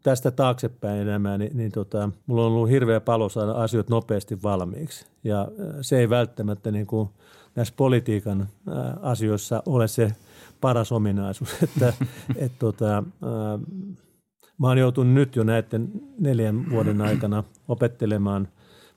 tästä taaksepäin elämää, niin, niin tota, mulla on ollut hirveä palo saada asiat nopeasti valmiiksi. Ja se ei välttämättä niin kuin – näissä politiikan asioissa ole se paras ominaisuus. Että, et tota, mä oon joutunut nyt jo näiden neljän vuoden aikana opettelemaan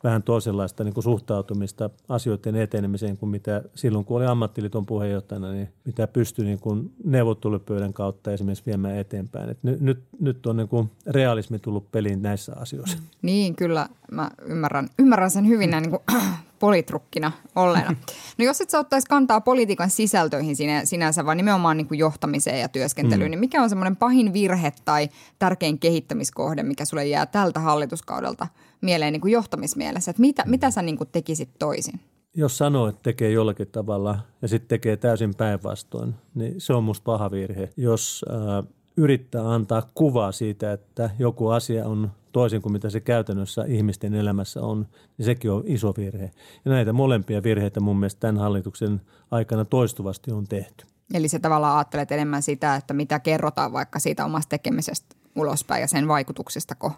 vähän toisenlaista niin kuin suhtautumista asioiden etenemiseen kuin mitä silloin, kun oli ammattiliiton puheenjohtajana, niin mitä pystyi niin kuin neuvottelupöydän kautta esimerkiksi viemään eteenpäin. Et nyt, nyt, nyt on niin kuin realismi tullut peliin näissä asioissa. Niin, kyllä. Mä ymmärrän, ymmärrän sen hyvin näin niin kuin politrukkina olleena. No jos et sä ottaisi kantaa politiikan sisältöihin sinä, sinänsä, vaan nimenomaan niin kuin johtamiseen ja työskentelyyn, mm. niin mikä on semmoinen pahin virhe tai tärkein kehittämiskohde, mikä sulle jää tältä hallituskaudelta mieleen niin kuin johtamismielessä? Että mitä, mitä sä niin kuin tekisit toisin? Jos sanoo, että tekee jollakin tavalla ja sitten tekee täysin päinvastoin, niin se on musta paha virhe. Jos äh, yrittää antaa kuvaa siitä, että joku asia on toisin kuin mitä se käytännössä ihmisten elämässä on, niin sekin on iso virhe. Ja näitä molempia virheitä mun mielestä tämän hallituksen aikana toistuvasti on tehty. Eli se tavallaan ajattelet enemmän sitä, että mitä kerrotaan vaikka siitä omasta tekemisestä ulospäin ja sen vaikutuksistako?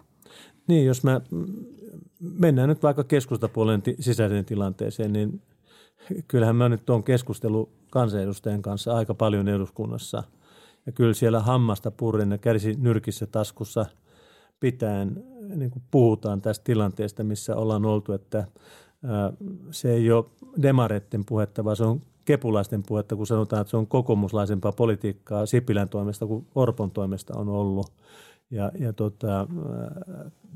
Niin, jos mä mennään nyt vaikka keskustapuolen t- sisäiseen tilanteeseen, niin kyllähän mä nyt on keskustelu kansanedustajien kanssa aika paljon eduskunnassa. Ja kyllä siellä hammasta purren ja kärsi nyrkissä taskussa – pitäen niin kuin puhutaan tästä tilanteesta, missä ollaan oltu, että se ei ole demareiden puhetta, vaan se on kepulaisten puhetta, kun sanotaan, että se on kokoomuslaisempaa politiikkaa Sipilän toimesta kuin Orpon toimesta on ollut. Ja, ja tota,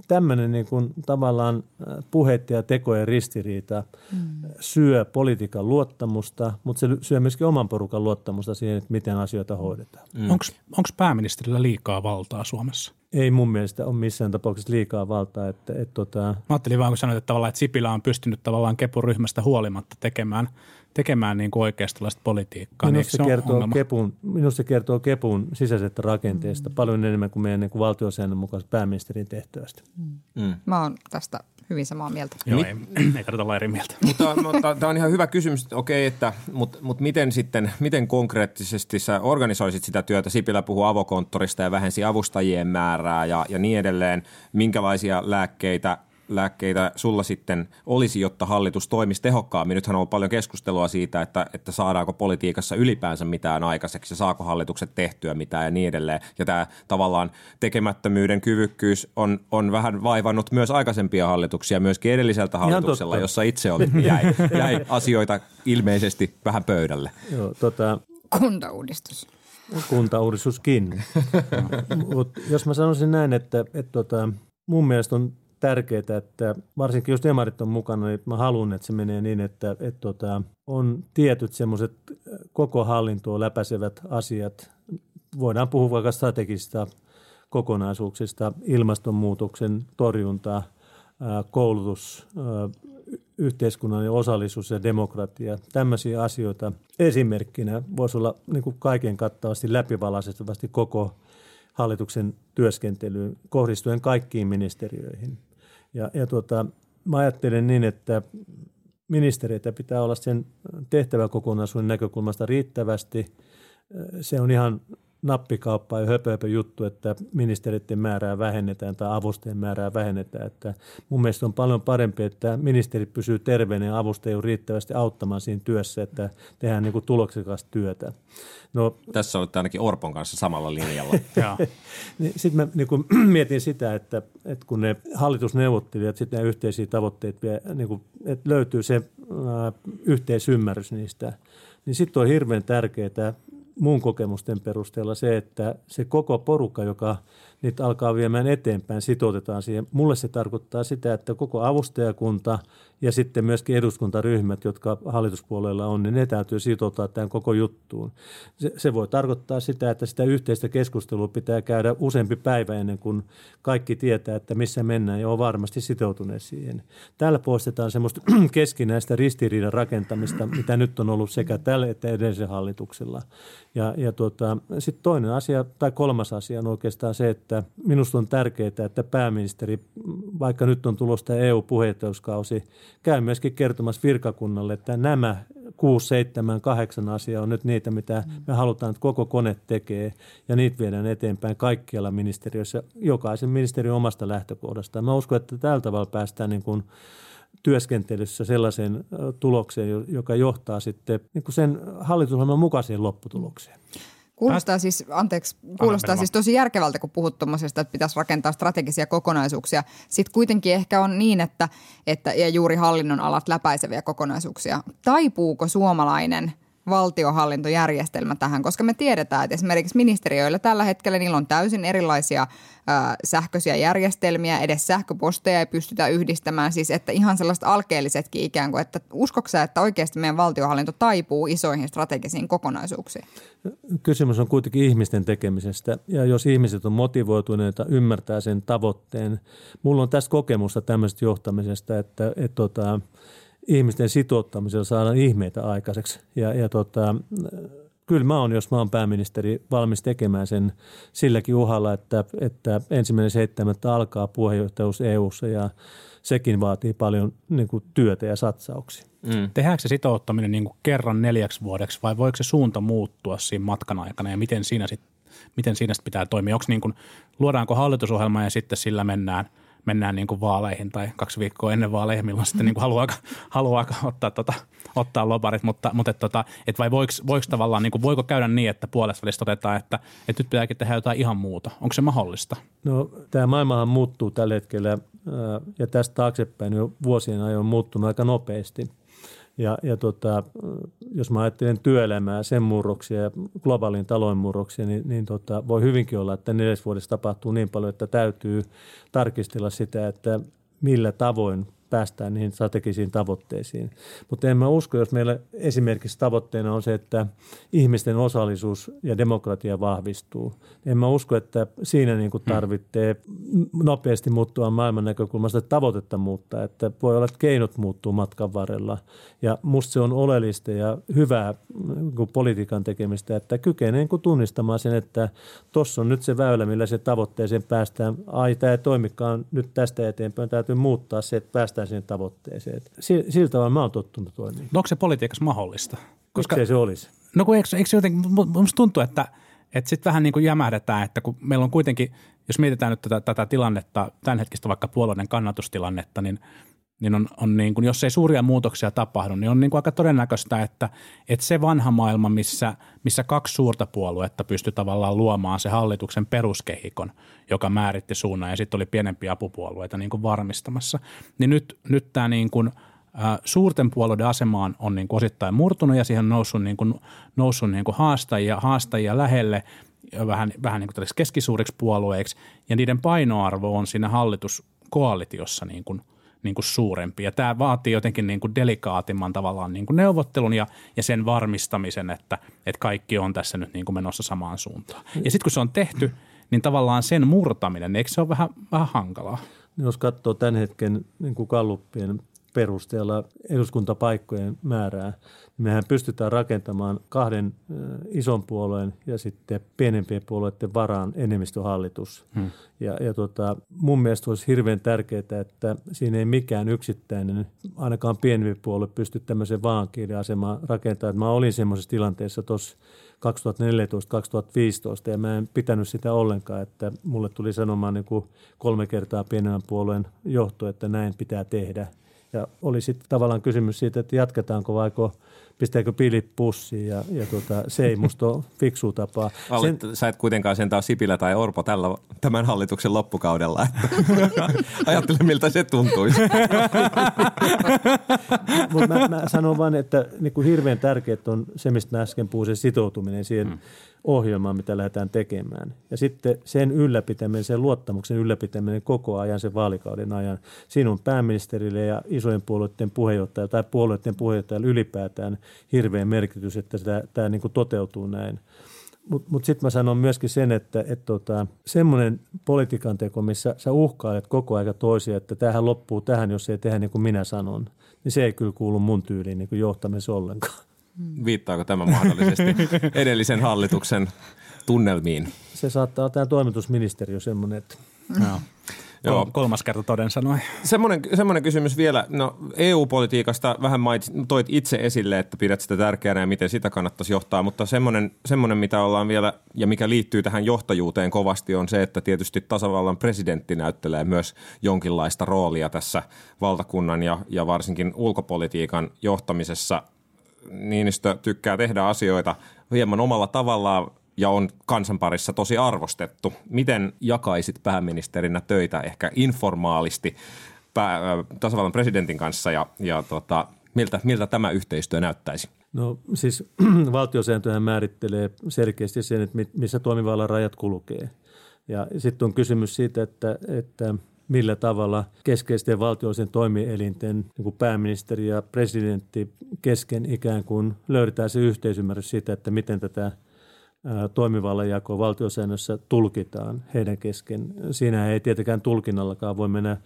tämmöinen niin kuin tavallaan puheiden ja tekojen ristiriita mm. syö politiikan luottamusta, mutta se syö myöskin oman porukan luottamusta siihen, että miten asioita hoidetaan. Mm. Onko pääministerillä liikaa valtaa Suomessa? Ei mun mielestä ole missään tapauksessa liikaa valtaa. Että, et, tota... Mä ajattelin vaan, kun sanoit, että, tavallaan, että Sipilä on pystynyt tavallaan kepuryhmästä huolimatta tekemään, tekemään niin kuin oikeastolaista politiikkaa. Minusta, niin se kertoo kepun, minusta se kertoo Kepun sisäisestä rakenteesta mm. paljon enemmän kuin meidän niin valtiosäännön mukaisesta pääministerin tehtävästä. Mm. Mm. Mä oon tästä hyvin samaa mieltä. Joo, ei, ei tarvita olla eri mieltä. mutta, mutta tämä on ihan hyvä kysymys, että okei, että, mutta, mutta miten sitten, miten konkreettisesti sä organisoisit sitä työtä? Sipilä puhuu avokonttorista ja vähensi avustajien määrää ja, ja niin edelleen. Minkälaisia lääkkeitä lääkkeitä sulla sitten olisi, jotta hallitus toimisi tehokkaammin? Nythän on ollut paljon keskustelua siitä, että, että saadaanko politiikassa ylipäänsä mitään aikaiseksi ja saako hallitukset tehtyä mitään ja niin edelleen. Ja tämä tavallaan tekemättömyyden kyvykkyys on, on vähän vaivannut myös aikaisempia hallituksia, myöskin edelliseltä hallituksella, jossa itse oli, jäi, jäi asioita ilmeisesti vähän pöydälle. Joo, tota, Kuntauudistus. kuntauudistuskin. Mut jos mä sanoisin näin, että, että tota, mun mielestä on tärkeää, että varsinkin jos demarit on mukana, niin mä haluan, että se menee niin, että, että tota, on tietyt semmoiset koko hallintoa läpäisevät asiat. Voidaan puhua vaikka strategisista kokonaisuuksista, ilmastonmuutoksen torjunta, ää, koulutus, ää, yhteiskunnallinen osallisuus ja demokratia. Tämmöisiä asioita esimerkkinä voisi olla niin kuin kaiken kattavasti läpivalaisesti koko hallituksen työskentelyyn kohdistuen kaikkiin ministeriöihin. Ja, ja tuota, mä ajattelen niin, että ministereitä pitää olla sen tehtäväkokonaisuuden näkökulmasta riittävästi. Se on ihan nappikauppa ja höpö, höpö juttu, että ministeriöiden määrää vähennetään tai avustajien määrää vähennetään. Että mun mielestä on paljon parempi, että ministerit pysyy terveenä ja avustajia on riittävästi auttamaan siinä työssä, että tehdään niin kuin tuloksekasta työtä. No, Tässä olette ainakin Orpon kanssa samalla linjalla. Niin sitten mä niin kun, mietin sitä, että, että kun ne hallitusneuvottelijat sitten nämä yhteisiä tavoitteet vie, niin kun, että löytyy se ää, yhteisymmärrys niistä, niin sitten on hirveän tärkeää mun kokemusten perusteella se, että se koko porukka, joka niitä alkaa viemään eteenpäin, sitoutetaan siihen. Mulle se tarkoittaa sitä, että koko avustajakunta ja sitten myöskin eduskuntaryhmät, jotka hallituspuolella on, niin ne täytyy sitouttaa tähän koko juttuun. Se, se voi tarkoittaa sitä, että sitä yhteistä keskustelua pitää käydä useampi päivä ennen kuin kaikki tietää, että missä mennään ja on varmasti sitoutuneet siihen. Täällä poistetaan semmoista keskinäistä ristiriidan rakentamista, mitä nyt on ollut sekä tällä että edellisellä hallituksella. Ja, ja tuota, sitten toinen asia tai kolmas asia on oikeastaan se, että minusta on tärkeää, että pääministeri, vaikka nyt on tulossa EU-puheenjohtajuuskausi, käy myöskin kertomassa virkakunnalle, että nämä 6, 7, 8 asiaa on nyt niitä, mitä me halutaan, että koko kone tekee, ja niitä viedään eteenpäin kaikkialla ministeriössä, jokaisen ministeriön omasta lähtökohdasta. Mä uskon, että tällä tavalla päästään niin kuin työskentelyssä sellaiseen tulokseen, jo- joka johtaa sitten niin kuin sen hallitusohjelman mukaiseen lopputulokseen. Kuulostaa siis, anteeksi, kuulostaa siis tosi järkevältä, kun puhut tuommoisesta, että pitäisi rakentaa strategisia kokonaisuuksia. Sitten kuitenkin ehkä on niin, että, että ja juuri hallinnon alat läpäiseviä kokonaisuuksia. Taipuuko suomalainen valtiohallintojärjestelmä tähän, koska me tiedetään, että esimerkiksi ministeriöillä tällä hetkellä niillä on täysin erilaisia ö, sähköisiä järjestelmiä, edes sähköposteja ei pystytä yhdistämään, siis että ihan sellaiset alkeellisetkin ikään kuin, että uskoksä, että oikeasti meidän valtiohallinto taipuu isoihin strategisiin kokonaisuuksiin? Kysymys on kuitenkin ihmisten tekemisestä ja jos ihmiset on motivoituneita, ymmärtää sen tavoitteen. Mulla on tästä kokemusta tämmöisestä johtamisesta, että, että tota, ihmisten sitouttamisella saadaan ihmeitä aikaiseksi. Ja, ja tota, kyllä mä oon, jos mä oon pääministeri, valmis tekemään sen silläkin uhalla, että, että ensimmäinen seitsemättä alkaa puheenjohtajuus EU:ssa ja sekin vaatii paljon niin kuin, työtä ja satsauksia. Mm. Tehdäänkö se sitouttaminen niin kuin kerran neljäksi vuodeksi vai voiko se suunta muuttua siinä matkan aikana ja miten siinä sit, miten siinä sit pitää toimia? Onko niin kuin, luodaanko hallitusohjelma ja sitten sillä mennään, mennään niin kuin vaaleihin tai kaksi viikkoa ennen vaaleja, milloin sitten niin kuin haluaa, haluaa ottaa, tota, ottaa lobarit, mutta, mutta et, tota, et vai voiko, voiko tavallaan, niin kuin, voiko käydä niin, että puolesta välistä todetaan, että, että nyt pitääkin tehdä jotain ihan muuta? Onko se mahdollista? No, tämä maailmahan muuttuu tällä hetkellä ja tästä taaksepäin jo vuosien ajan on muuttunut aika nopeasti. Ja, ja tota, jos mä ajattelen työelämää, sen murroksia ja globaalin talouden murroksia, niin, niin tota, voi hyvinkin olla, että neljäs vuodessa tapahtuu niin paljon, että täytyy tarkistella sitä, että millä tavoin päästään niihin strategisiin tavoitteisiin. Mutta en mä usko, jos meillä esimerkiksi tavoitteena on se, että ihmisten osallisuus ja demokratia vahvistuu. En mä usko, että siinä niin kuin tarvitsee nopeasti muuttua maailman näkökulmasta tavoitetta muuttaa, että voi olla, että keinot muuttuu matkan varrella. Ja musta se on oleellista ja hyvää niin politiikan tekemistä, että kykenee niin tunnistamaan sen, että tuossa on nyt se väylä, millä se tavoitteeseen päästään. Ai, tämä ei toimikaan nyt tästä eteenpäin, täytyy muuttaa se, että päästään siihen tavoitteeseen. Et si- Sillä tavalla mä oon tottunut toimimaan. No onko se politiikassa mahdollista? Koska se olisi. No kun eikö, eikö jotenkin, mu- musta tuntuu, että, että sitten vähän niin kuin jämähdetään, että kun meillä on kuitenkin, jos mietitään nyt tätä, tätä tilannetta, tämänhetkistä vaikka puolueiden kannatustilannetta, niin niin, on, on niin kuin, jos ei suuria muutoksia tapahdu, niin on niin kuin aika todennäköistä, että, että se vanha maailma, missä, missä kaksi suurta puoluetta pystyi tavallaan luomaan se hallituksen peruskehikon, joka määritti suunnan ja sitten oli pienempiä apupuolueita niin kuin varmistamassa, niin nyt, nyt tämä niin kuin – suurten puolueiden asemaan on niin kuin osittain murtunut ja siihen on noussut, niin kuin, noussut niin kuin haastajia, haastajia lähelle vähän, vähän niin kuin keskisuuriksi puolueiksi ja niiden painoarvo on siinä hallituskoalitiossa niin kuin, niin kuin suurempi. Ja tämä vaatii jotenkin niin kuin delikaatimman tavallaan niin kuin neuvottelun ja, ja sen varmistamisen, että, että kaikki on tässä nyt niin kuin menossa samaan suuntaan. Ja sitten kun se on tehty, niin tavallaan sen murtaminen, eikö se ole vähän, vähän hankalaa? Jos katsoo tämän hetken niin kuin kalluppien perusteella eduskuntapaikkojen määrää, niin mehän pystytään rakentamaan kahden ison puolueen ja sitten pienempien puolueiden varaan enemmistöhallitus. Hmm. Ja, ja tota, mun mielestä olisi hirveän tärkeää, että siinä ei mikään yksittäinen, ainakaan pienempi puolue, pysty tämmöisen asemaan rakentamaan. Mä olin semmoisessa tilanteessa tuossa 2014-2015 ja mä en pitänyt sitä ollenkaan, että mulle tuli sanomaan niin kuin kolme kertaa pienemmän puolueen johto, että näin pitää tehdä – ja oli sitten tavallaan kysymys siitä, että jatketaanko vaiko pistääkö pilit pussiin ja, ja tuota, se ei musta ole fiksu tapaa. Sen, sä et kuitenkaan sentään Sipilä tai Orpo tällä, tämän hallituksen loppukaudella. Ajattele miltä se tuntuisi. Mutta mä, mä sanon vain, että niin kuin hirveän tärkeää on se, mistä mä äsken puhuin, se sitoutuminen siihen hmm ohjelmaa, mitä lähdetään tekemään. Ja sitten sen ylläpitäminen, sen luottamuksen ylläpitäminen koko ajan, sen vaalikauden ajan. Siinä on pääministerille ja isojen puolueiden puheenjohtaja tai puolueiden puheenjohtajalle ylipäätään hirveän merkitys, että tämä, tämä niin kuin toteutuu näin. Mutta mut, sitten mä sanon myöskin sen, että et tota, semmoinen politiikan teko, missä sä uhkailet koko aika toisia, että tähän loppuu tähän, jos ei tehdä niin kuin minä sanon, niin se ei kyllä kuulu mun tyyliin niin johtamisessa ollenkaan. Viittaako tämä mahdollisesti edellisen hallituksen tunnelmiin? Se saattaa olla tämä toimitusministeriö semmoinen, että... No. Joo. Kolmas kerta toden sanoi. Semmoinen, semmoinen kysymys vielä. No, EU-politiikasta vähän mait, toit itse esille, että pidät sitä tärkeänä ja miten sitä kannattaisi johtaa, mutta semmoinen, semmoinen, mitä ollaan vielä ja mikä liittyy tähän johtajuuteen kovasti on se, että tietysti tasavallan presidentti näyttelee myös jonkinlaista roolia tässä valtakunnan ja, ja varsinkin ulkopolitiikan johtamisessa. Niinistö tykkää tehdä asioita hieman omalla tavallaan ja on kansan parissa tosi arvostettu. Miten jakaisit pääministerinä töitä ehkä informaalisti pää, tasavallan presidentin kanssa ja, ja tota, miltä, miltä tämä yhteistyö näyttäisi? No siis valtiosääntöhän määrittelee selkeästi sen, että missä toimivallan rajat kulkee. Ja sitten on kysymys siitä, että, että millä tavalla keskeisten valtioiden toimielinten niin kuin pääministeri ja presidentti kesken ikään kuin löydetään se yhteisymmärrys siitä, että miten tätä toimivallan jakoa valtiosäännössä tulkitaan heidän kesken. Siinä ei tietenkään tulkinnallakaan voi mennä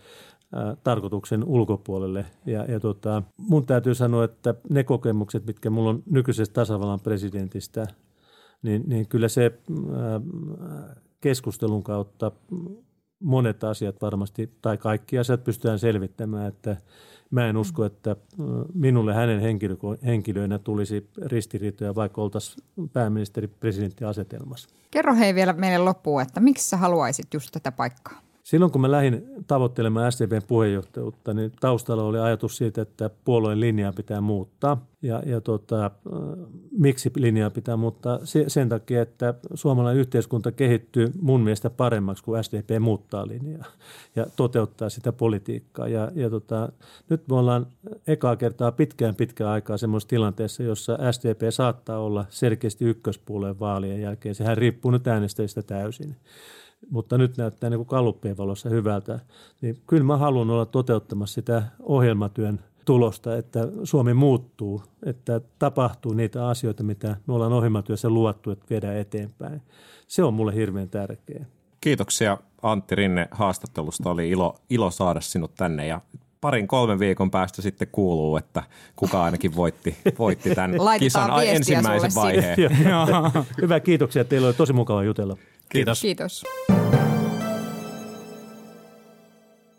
tarkoituksen ulkopuolelle. Ja, ja tota, mun täytyy sanoa, että ne kokemukset, mitkä mulla on nykyisestä tasavallan presidentistä, niin, niin kyllä se keskustelun kautta monet asiat varmasti, tai kaikki asiat pystytään selvittämään, että mä en usko, että minulle hänen henkilöinä tulisi ristiriitoja, vaikka oltaisiin pääministeri-presidentti-asetelmassa. Kerro hei vielä meille loppuun, että miksi sä haluaisit just tätä paikkaa? Silloin kun mä lähdin tavoittelemaan SDPn puheenjohtajuutta, niin taustalla oli ajatus siitä, että puolueen linjaa pitää muuttaa. Ja, ja tota, miksi linjaa pitää muuttaa? Sen takia, että suomalainen yhteiskunta kehittyy mun mielestä paremmaksi, kuin SDP muuttaa linjaa ja toteuttaa sitä politiikkaa. Ja, ja tota, nyt me ollaan ekaa kertaa pitkään pitkään aikaa semmoisessa tilanteessa, jossa SDP saattaa olla selkeästi ykköspuolueen vaalien jälkeen. Sehän riippuu nyt äänestäjistä täysin mutta nyt näyttää niin kuin kalluppien valossa hyvältä, niin kyllä mä haluan olla toteuttamassa sitä ohjelmatyön tulosta, että Suomi muuttuu, että tapahtuu niitä asioita, mitä me ollaan ohjelmatyössä luottu, että viedään eteenpäin. Se on mulle hirveän tärkeää. Kiitoksia Antti Rinne haastattelusta. Oli ilo, ilo saada sinut tänne ja parin kolmen viikon päästä sitten kuuluu, että kuka ainakin voitti, voitti tämän kisan ensimmäisen vaiheen. Hyvä, kiitoksia. Teillä oli tosi mukava jutella. Kiitos. Kiitos.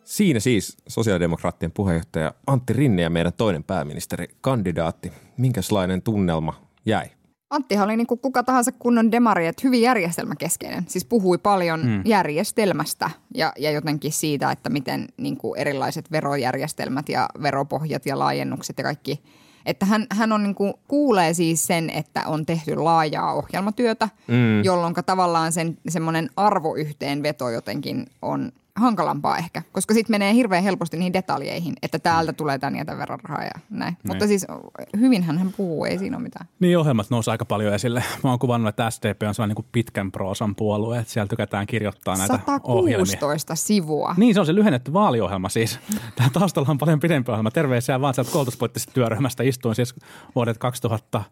Siinä siis sosiaalidemokraattien puheenjohtaja Antti Rinne ja meidän toinen pääministeri kandidaatti. Minkälainen tunnelma jäi? Anttihan oli niin kuin kuka tahansa kunnon demari, että hyvin järjestelmäkeskeinen. Siis puhui paljon mm. järjestelmästä ja, ja jotenkin siitä, että miten niin kuin erilaiset verojärjestelmät ja veropohjat ja laajennukset ja kaikki – että hän, hän on niin kuin, kuulee siis sen, että on tehty laajaa ohjelmatyötä, mm. jolloin tavallaan sen semmoinen arvoyhteenveto jotenkin on hankalampaa ehkä, koska sitten menee hirveän helposti niihin detaljeihin, että täältä tulee tämän ja tämän verran rahaa ja näin. Niin. Mutta siis hyvinhän hän puhuu, ei siinä ole mitään. Niin, ohjelmat nousi aika paljon esille. Mä oon kuvannut, että SDP on sellainen niin pitkän proosan puolue, että siellä tykätään kirjoittaa näitä 116 ohjelmia. sivua. Niin, se on se lyhennetty vaaliohjelma siis. Tämä taustalla on paljon pidempi ohjelma. Terveisiä vaan sieltä koulutuspoliittisesta työryhmästä. Istuin siis vuodet 2000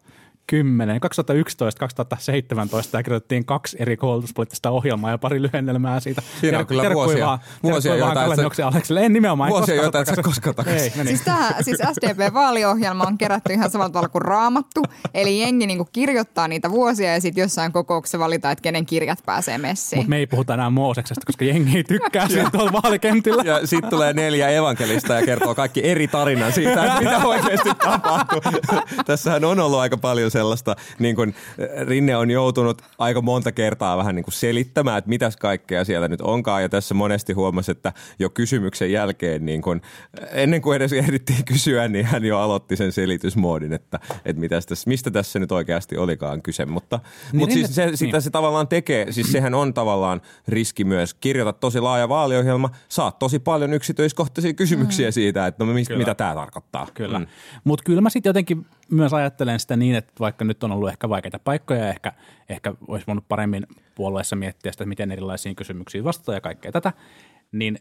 2010, 2011, 2017 ja kirjoitettiin kaksi eri koulutuspoliittista ohjelmaa ja pari lyhennelmää siitä. Siinä on kyllä vuosia, vaan, vuosia joita et En nimenomaan. Vuosia, joita et sä koskaan takaisin. Ei, siis, tämä, siis SDP-vaaliohjelma on kerätty ihan samalla tavalla kuin raamattu. Eli jengi niin kirjoittaa niitä vuosia ja sitten jossain kokouksessa valitaan, että kenen kirjat pääsee messiin. Mutta me ei puhuta enää Mooseksesta, koska jengi ei tykkää siitä tuolla vaalikentillä. Ja sitten tulee neljä evankelista ja kertoo kaikki eri tarinan siitä, että mitä oikeasti tapahtuu. Tässähän on ollut aika paljon sellaista, niin kuin Rinne on joutunut aika monta kertaa vähän niin kuin selittämään, että mitäs kaikkea siellä nyt onkaan. Ja tässä monesti huomasi, että jo kysymyksen jälkeen, niin kuin, ennen kuin edes ehdittiin kysyä, niin hän jo aloitti sen selitysmoodin, että, että mitäs tässä, mistä tässä nyt oikeasti olikaan kyse. Mutta, niin mutta siis se, sitä niin. se tavallaan tekee, siis sehän on tavallaan riski myös. Kirjoita tosi laaja vaaliohjelma, saat tosi paljon yksityiskohtaisia kysymyksiä mm. siitä, että no, mistä, mitä tämä tarkoittaa. Kyllä, mm. mutta kyllä mä sitten jotenkin myös ajattelen sitä niin, että vaikka nyt on ollut ehkä vaikeita paikkoja ja ehkä, ehkä olisi voinut paremmin puolueessa miettiä sitä, miten erilaisiin kysymyksiin vastata ja kaikkea tätä, niin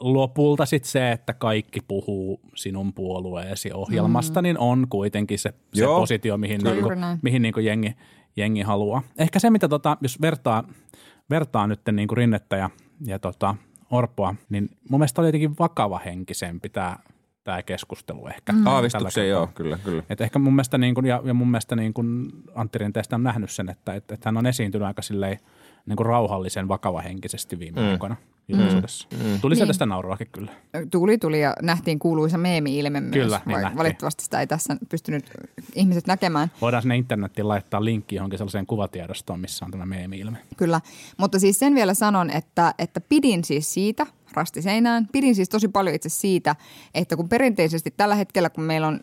lopulta sitten se, että kaikki puhuu sinun puolueesi ohjelmasta, mm. niin on kuitenkin se, se positio, mihin, niinku, mihin niinku jengi, jengi haluaa. Ehkä se, mitä tota, jos vertaa, vertaa nyt niinku Rinnettä ja, ja tota, Orpoa, niin mun mielestä oli jotenkin vakava henkisempi tämä tämä keskustelu ehkä. Mm. Aavistuksen joo, kyllä, kyllä. Et ehkä mun mielestä, niin kun, ja, ja mun mielestä niin kun Antti Rinteestä on nähnyt sen, että, että, että hän on esiintynyt aika silleen, niin kuin rauhallisen vakavahenkisesti viime mm. aikoina julkisuudessa. Mm. Mm. Tuli niin. sitä nauruakin kyllä. Tuli, tuli ja nähtiin kuuluisa meemi-ilme myös. Kyllä, niin valitettavasti sitä ei tässä pystynyt ihmiset näkemään. Voidaan sinne internettiin laittaa linkki johonkin sellaiseen kuvatiedostoon, missä on tämä meemi-ilme. Kyllä, mutta siis sen vielä sanon, että, että pidin siis siitä – rasti seinään. Pidin siis tosi paljon itse siitä, että kun perinteisesti tällä hetkellä, kun meillä on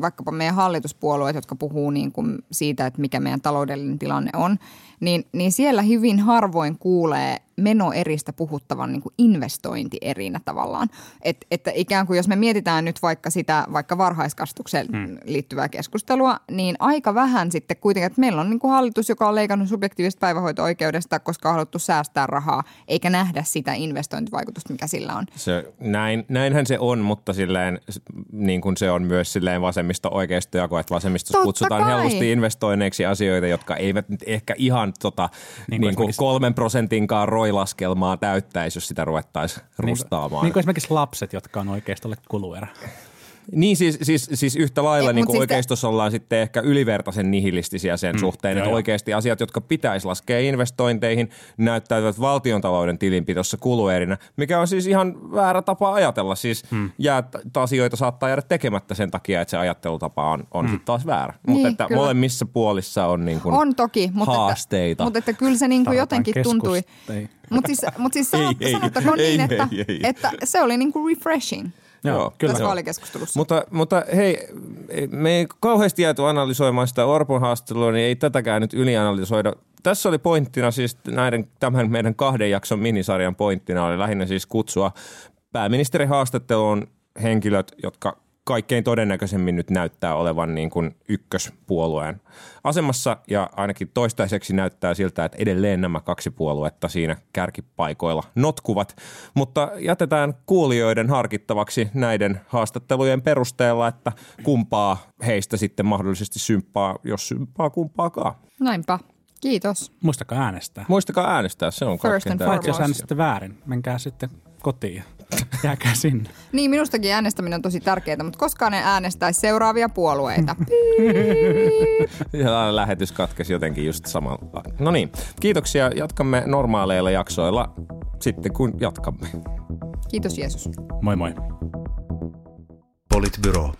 vaikkapa meidän hallituspuolueet, jotka puhuu niin kuin siitä, että mikä meidän taloudellinen tilanne on, niin, niin siellä hyvin harvoin kuulee menoeristä puhuttavan niin kuin investointierinä tavallaan. Et, että ikään kuin jos me mietitään nyt vaikka sitä vaikka varhaiskastukseen hmm. liittyvää keskustelua, niin aika vähän sitten kuitenkin, että meillä on niin kuin hallitus, joka on leikannut subjektiivisesta päivähoito-oikeudesta, koska on haluttu säästää rahaa, eikä nähdä sitä investointivaikutusta, mikä sillä on. Se, näin, näinhän se on, mutta silleen, niin kuin se on myös silleen vasemmisto oikeisto jako, että vasemmistossa kutsutaan kai. helposti investoinneiksi asioita, jotka eivät nyt ehkä ihan tota, niin kuin niin kuin kolmen prosentinkaan roilaskelmaa täyttäisi, jos sitä ruvettaisiin niin rustaamaan. Niin kuin esimerkiksi lapset, jotka on oikeistolle kuluerä. Niin siis, siis, siis yhtä lailla niin siis oikeistossa te... ollaan sitten ehkä ylivertaisen nihilistisiä sen mm, suhteen, joo, että joo. oikeasti asiat, jotka pitäisi laskea investointeihin, näyttäytyvät valtiontalouden tilinpidossa kuluerinä, mikä on siis ihan väärä tapa ajatella. Siis mm. jää, asioita saattaa jäädä tekemättä sen takia, että se ajattelutapa on, on mm. sitten taas väärä. Niin, mutta että kyllä. molemmissa puolissa on, niin kuin on toki, mutta haasteita. Että, mutta että kyllä se niin kuin jotenkin tuntui. Mutta siis, mut siis sanot, ei, sanottakoon ei, niin, että, ei, ei, ei. että se oli niin kuin refreshing. Joo, kyllä. Tässä vaalikeskustelussa. Mutta, mutta hei, me ei kauheasti jääty analysoimaan sitä Orpon haastattelua, niin ei tätäkään nyt ylianalysoida. Tässä oli pointtina siis näiden, tämän meidän kahden jakson minisarjan pointtina oli lähinnä siis kutsua pääministerin haastatteluun henkilöt, jotka kaikkein todennäköisemmin nyt näyttää olevan niin kuin ykköspuolueen asemassa ja ainakin toistaiseksi näyttää siltä, että edelleen nämä kaksi puoluetta siinä kärkipaikoilla notkuvat. Mutta jätetään kuulijoiden harkittavaksi näiden haastattelujen perusteella, että kumpaa heistä sitten mahdollisesti symppaa, jos symppaa kumpaakaan. Näinpä. Kiitos. Muistakaa äänestää. Muistakaa äänestää, se on kaikkein Paitsi jos äänestätte väärin, menkää sitten kotiin Jääkää sinne. Niin, minustakin äänestäminen on tosi tärkeää, mutta koskaan en äänestäisi seuraavia puolueita. ja lähetys katkesi jotenkin just samalla. No niin, kiitoksia. Jatkamme normaaleilla jaksoilla sitten kun jatkamme. Kiitos Jeesus. Moi moi. Politbyro.